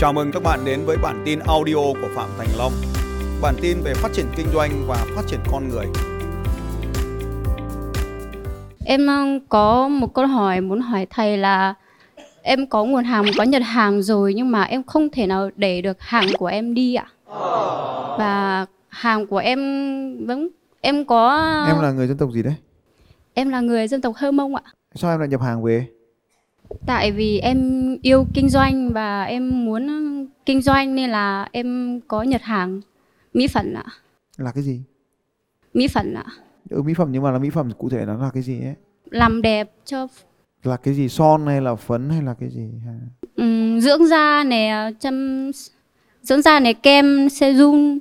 Chào mừng các bạn đến với bản tin audio của Phạm Thành Long. Bản tin về phát triển kinh doanh và phát triển con người. Em ờ, có một câu hỏi muốn hỏi thầy là em có nguồn hàng có nhận hàng rồi nhưng mà em không thể nào để được hàng của em đi ạ. Và hàng của em vẫn em có Em là người dân tộc gì đấy? em là người dân tộc Hơ Mông ạ. Sao em lại nhập hàng về? Tại vì em yêu kinh doanh và em muốn kinh doanh nên là em có nhật hàng mỹ phẩm ạ. Là cái gì? Mỹ phẩm ạ. Ừ, mỹ phẩm nhưng mà là mỹ phẩm cụ thể nó là cái gì ấy? Làm đẹp cho Là cái gì son hay là phấn hay là cái gì? Ừm, dưỡng da này, chăm dưỡng da này kem serum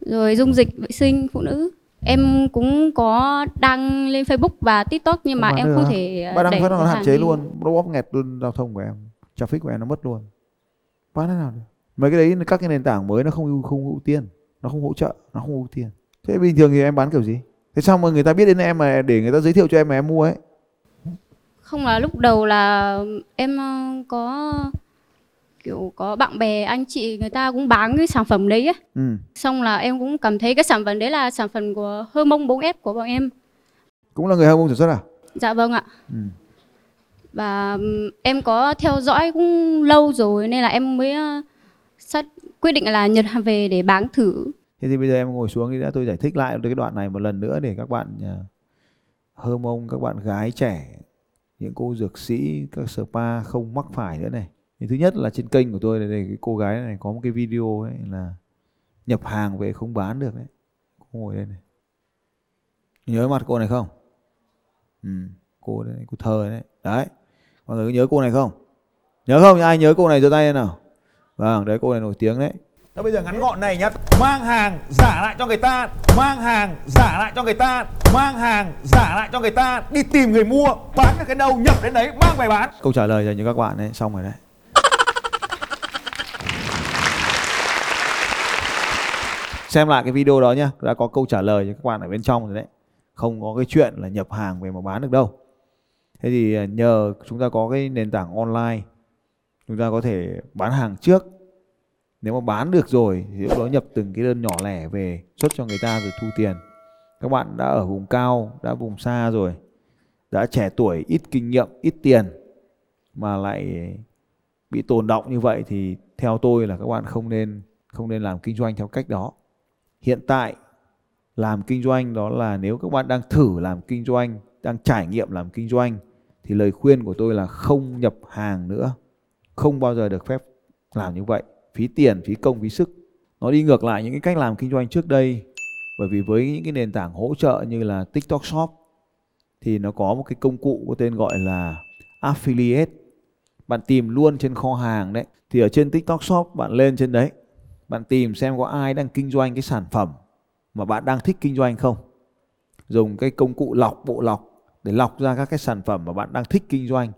rồi dung dịch vệ sinh phụ nữ. Em cũng có đăng lên Facebook và TikTok nhưng mà bán em không thể Bạn đang phát nó hạn chế đi. luôn, nó bóp nghẹt luôn giao thông của em. Traffic của em nó mất luôn. Bán thế nào được? Mấy cái đấy các cái nền tảng mới nó không không ưu tiên, nó không hỗ trợ, nó không ưu tiên. Thế bình thường thì em bán kiểu gì? Thế sao mà người ta biết đến em mà để người ta giới thiệu cho em mà em mua ấy? Không là lúc đầu là em ờ, có kiểu có bạn bè anh chị người ta cũng bán cái sản phẩm đấy ấy. Ừ. Xong là em cũng cảm thấy cái sản phẩm đấy là sản phẩm của Hơ Mông 4F của bọn em. Cũng là người Hồng Kông sản xuất à? Dạ vâng ạ. Ừ. Và ừm, em có theo dõi cũng lâu rồi nên là em mới ờ, sát quyết định là nhập hàng về để bán thử. Thế thì bây giờ em ngồi xuống đi đã tôi giải thích lại cái đoạn này một lần nữa để các bạn à, hơ mông, các bạn gái trẻ, những cô dược sĩ, các spa không mắc phải nữa này. Thì thứ nhất là trên kênh của tôi này, đây cái cô gái này có một cái video ấy là nhập hàng về không bán được đấy. Cô ngồi đây này. Nhớ mặt cô này không? Ừ, cô đây, cô thơ đấy. Đấy. Mọi người có nhớ cô này không? Nhớ không? Ai nhớ cô này giơ tay lên nào? Vâng, đấy cô này nổi tiếng đấy. Đó bây giờ ngắn gọn này nhá Mang hàng giả lại cho người ta Mang hàng giả lại cho người ta Mang hàng giả lại cho người ta Đi tìm người mua Bán được cái đâu nhập đến đấy Mang về bán câu trả lời dành cho các bạn đấy xong rồi đấy xem lại cái video đó nhá. Đã có câu trả lời cho các bạn ở bên trong rồi đấy. Không có cái chuyện là nhập hàng về mà bán được đâu. Thế thì à, nhờ chúng ta có cái nền tảng online, chúng ta có thể bán hàng trước. Nếu mà bán được rồi thì lúc đó nhập từng cái đơn nhỏ lẻ về, xuất cho người ta rồi thu tiền. Các bạn đã ở vùng cao, đã vùng xa rồi, đã trẻ tuổi, ít kinh nghiệm, ít tiền mà lại bị tồn động như vậy thì theo tôi là các bạn không nên không nên làm kinh doanh theo cách đó hiện tại, làm kinh doanh đó là nếu các bạn đang thử làm kinh doanh, đang trải nghiệm làm kinh doanh, thì lời khuyên của tôi là không nhập hàng nữa. Không bao giờ được phép làm như vậy. Phí tiền, phí công, phí sức. Nó đi ngược lại những cái cách làm kinh doanh trước đây. Bởi vì với những cái nền tảng hỗ trợ như là TikTok Shop, thì nó có một cái công cụ có tên gọi là affiliate. Bạn tìm luôn trên kho hàng đấy. Thì ở trên TikTok Shop, bạn lên trên đấy bạn tìm xem có ai đang kinh doanh cái sản phẩm mà bạn đang thích kinh doanh không? Dùng cái công cụ lọc, bộ lọc để lọc ra các cái sản phẩm mà bạn đang thích kinh doanh.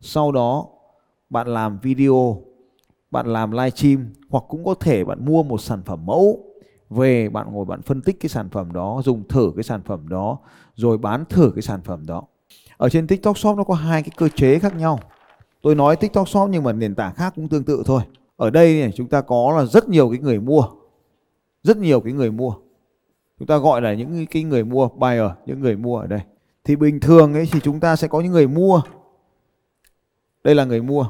Sau đó, bạn làm video, bạn làm live stream hoặc cũng có thể bạn mua một sản phẩm mẫu. Về bạn ngồi bạn phân tích cái sản phẩm đó, dùng thử cái sản phẩm đó, rồi bán thử cái sản phẩm đó. Ở trên TikTok Shop nó có hai cái cơ chế khác nhau. Tôi nói TikTok Shop nhưng mà nền tảng khác cũng tương tự thôi ở đây này, chúng ta có là rất nhiều cái người mua. Rất nhiều cái người mua. Chúng ta gọi là những cái người mua, buyer, những người mua ở đây. Thì bình thường ấy, thì chúng ta sẽ có những người mua. Đây là người mua.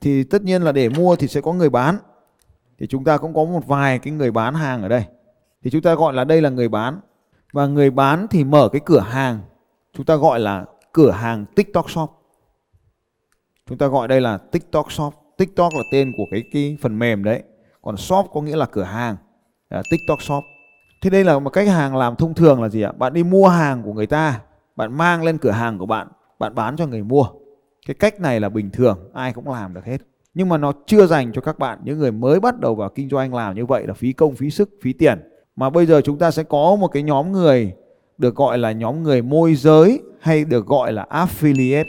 Thì tất nhiên là để mua thì sẽ có người bán. Thì chúng ta cũng có một vài cái người bán hàng ở đây. Thì chúng ta gọi là đây là người bán. Và người bán thì mở cái cửa hàng. Chúng ta gọi là cửa hàng TikTok Shop. Chúng ta gọi đây là TikTok Shop. TikTok là tên của cái cái phần mềm đấy. Còn shop có nghĩa là cửa hàng. À, TikTok Shop. Thế đây là một cách hàng làm thông thường là gì ạ? Bạn đi mua hàng của người ta bạn mang lên cửa hàng của bạn bạn bán cho người mua. Cái cách này là bình thường ai cũng làm được hết. Nhưng mà nó chưa dành cho các bạn những người mới bắt đầu vào kinh doanh làm như vậy là phí công phí sức phí tiền. Mà bây giờ chúng ta sẽ có một cái nhóm người được gọi là nhóm người môi giới hay được gọi là affiliate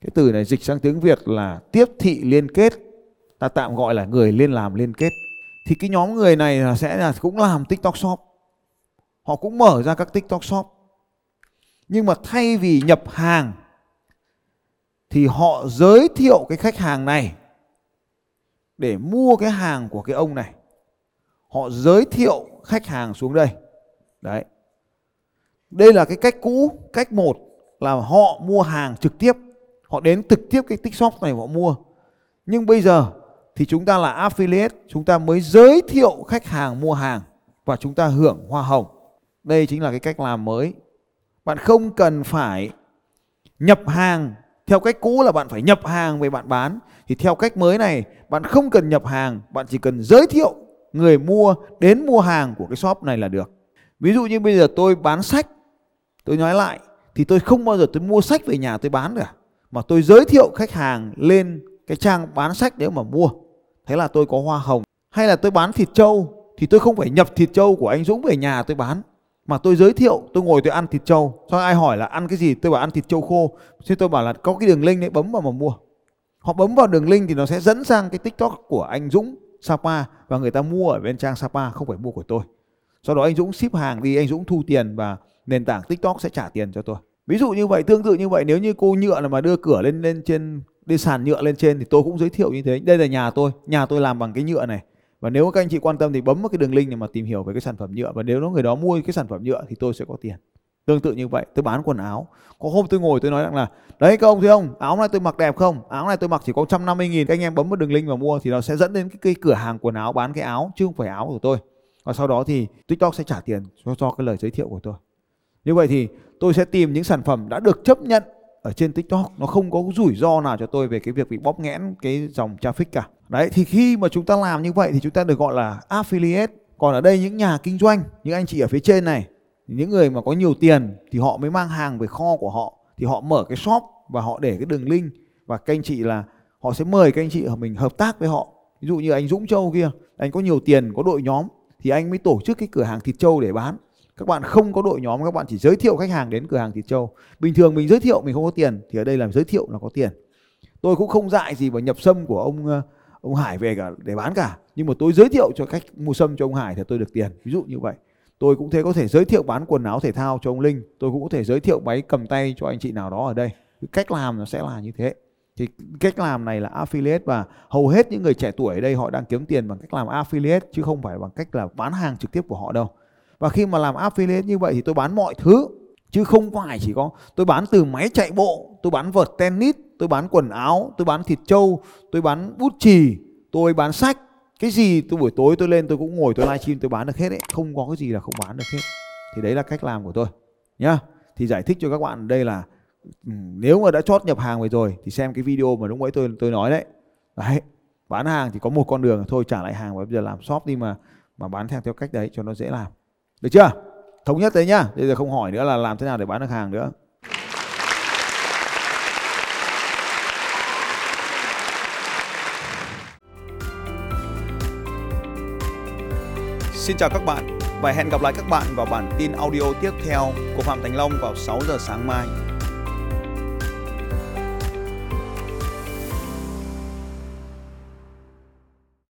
cái từ này dịch sang tiếng Việt là tiếp thị liên kết. Ta tạm gọi là người liên làm liên kết. Thì cái nhóm người này là sẽ là cũng làm TikTok Shop. Họ cũng mở ra các TikTok Shop. Nhưng mà thay vì nhập hàng, thì họ giới thiệu cái khách hàng này để mua cái hàng của cái ông này. Họ giới thiệu khách hàng xuống đây. Đấy. Đây là cái cách cũ. Cách một là họ mua hàng trực tiếp họ đến trực tiếp cái tiktok này họ mua. Nhưng bây giờ thì chúng ta là affiliate, chúng ta mới giới thiệu khách hàng mua hàng và chúng ta hưởng hoa hồng. Đây chính là cái cách làm mới. Bạn không cần phải nhập hàng. Theo cách cũ là bạn phải nhập hàng về bạn bán. Thì theo cách mới này, bạn không cần nhập hàng, bạn chỉ cần giới thiệu người mua, đến mua hàng của cái shop này là được. Ví dụ như bây giờ tôi bán sách, tôi nói lại, thì tôi không bao giờ tôi mua sách về nhà tôi bán cả mà tôi giới thiệu khách hàng lên cái trang bán sách nếu mà mua. Thế là tôi có hoa hồng. Hay là tôi bán thịt trâu, thì tôi không phải nhập thịt trâu của anh Dũng về nhà tôi bán, mà tôi giới thiệu, tôi ngồi tôi ăn thịt trâu. Cho ai hỏi là ăn cái gì? Tôi bảo ăn thịt trâu khô. Thế tôi bảo là có cái đường link đấy, bấm vào mà mua. Họ bấm vào đường link thì nó sẽ dẫn sang cái tiktok của anh Dũng, Sapa, và người ta mua ở bên trang Sapa, không phải mua của tôi. Sau đó anh Dũng ship hàng đi, anh Dũng thu tiền và nền tảng tiktok sẽ trả tiền cho tôi ví dụ như vậy tương tự như vậy nếu như cô nhựa là mà đưa cửa lên lên trên đi sàn nhựa lên trên thì tôi cũng giới thiệu như thế. Đây là nhà tôi nhà tôi làm bằng cái nhựa này. Và nếu các anh chị quan tâm thì bấm vào cái đường link này mà tìm hiểu về cái sản phẩm nhựa. Và nếu nó người đó mua cái sản phẩm nhựa thì tôi sẽ có tiền. Tương tự như vậy tôi bán quần áo. Có hôm tôi ngồi tôi nói rằng là đấy các ông thấy không? Áo này tôi mặc đẹp không? Áo này tôi mặc chỉ có 150 nghìn. Các anh em bấm vào đường link và mua thì nó sẽ dẫn đến cái, cái cửa hàng quần áo bán cái áo chứ không phải áo của tôi. Và sau đó thì tiktok sẽ trả tiền cho, cho cái lời giới thiệu của tôi như vậy thì tôi sẽ tìm những sản phẩm đã được chấp nhận ở trên TikTok nó không có rủi ro nào cho tôi về cái việc bị bóp nghẽn cái dòng traffic cả. Đấy thì khi mà chúng ta làm như vậy thì chúng ta được gọi là affiliate. Còn ở đây những nhà kinh doanh, những anh chị ở phía trên này, những người mà có nhiều tiền thì họ mới mang hàng về kho của họ thì họ mở cái shop và họ để cái đường link và các anh chị là họ sẽ mời các anh chị ở mình hợp tác với họ. Ví dụ như anh Dũng Châu kia, anh có nhiều tiền, có đội nhóm thì anh mới tổ chức cái cửa hàng thịt trâu để bán các bạn không có đội nhóm, các bạn chỉ giới thiệu khách hàng đến cửa hàng thịt trâu. Bình thường mình giới thiệu mình không có tiền, thì ở đây là giới thiệu là có tiền. Tôi cũng không dại gì vào nhập sâm của ông ờ, ông Hải về cả để bán cả. Nhưng mà tôi giới thiệu cho khách mua sâm cho ông Hải thì tôi được tiền. Ví dụ như vậy. Tôi cũng thế có thể giới thiệu bán quần áo thể thao cho ông Linh. Tôi cũng có thể giới thiệu máy cầm tay cho anh chị nào đó ở đây. Cái cách làm nó sẽ là như thế. Thì cách làm này là affiliate và hầu hết những người trẻ tuổi ở đây họ đang kiếm tiền bằng cách làm affiliate chứ không phải bằng cách là bán hàng trực tiếp của họ đâu và khi mà làm affiliate như vậy thì tôi bán mọi thứ, chứ không phải chỉ có, tôi bán từ máy chạy bộ, tôi bán vợt tennis, tôi bán quần áo, tôi bán thịt trâu, tôi bán bút chì, tôi bán sách. Cái gì tôi buổi tối tôi lên tôi cũng ngồi tôi livestream tôi bán được hết đấy không có cái gì là không bán được hết. Thì đấy là cách làm của tôi, nhá. Thì giải thích cho các bạn đây là ừ, nếu mà đã chót nhập hàng về rồi thì xem cái video mà lúc ấy tôi tôi nói đấy. Đấy, bán hàng thì có một con đường thôi, trả lại hàng và bây giờ làm shop đi mà mà bán theo theo cách đấy cho nó dễ làm được chưa? Thống nhất đấy nhá. Bây giờ không hỏi nữa là làm thế nào để bán được hàng nữa. Xin chào các bạn và hẹn gặp lại các bạn vào bản tin audio tiếp theo của Phạm Thành Long vào 6 giờ sáng mai.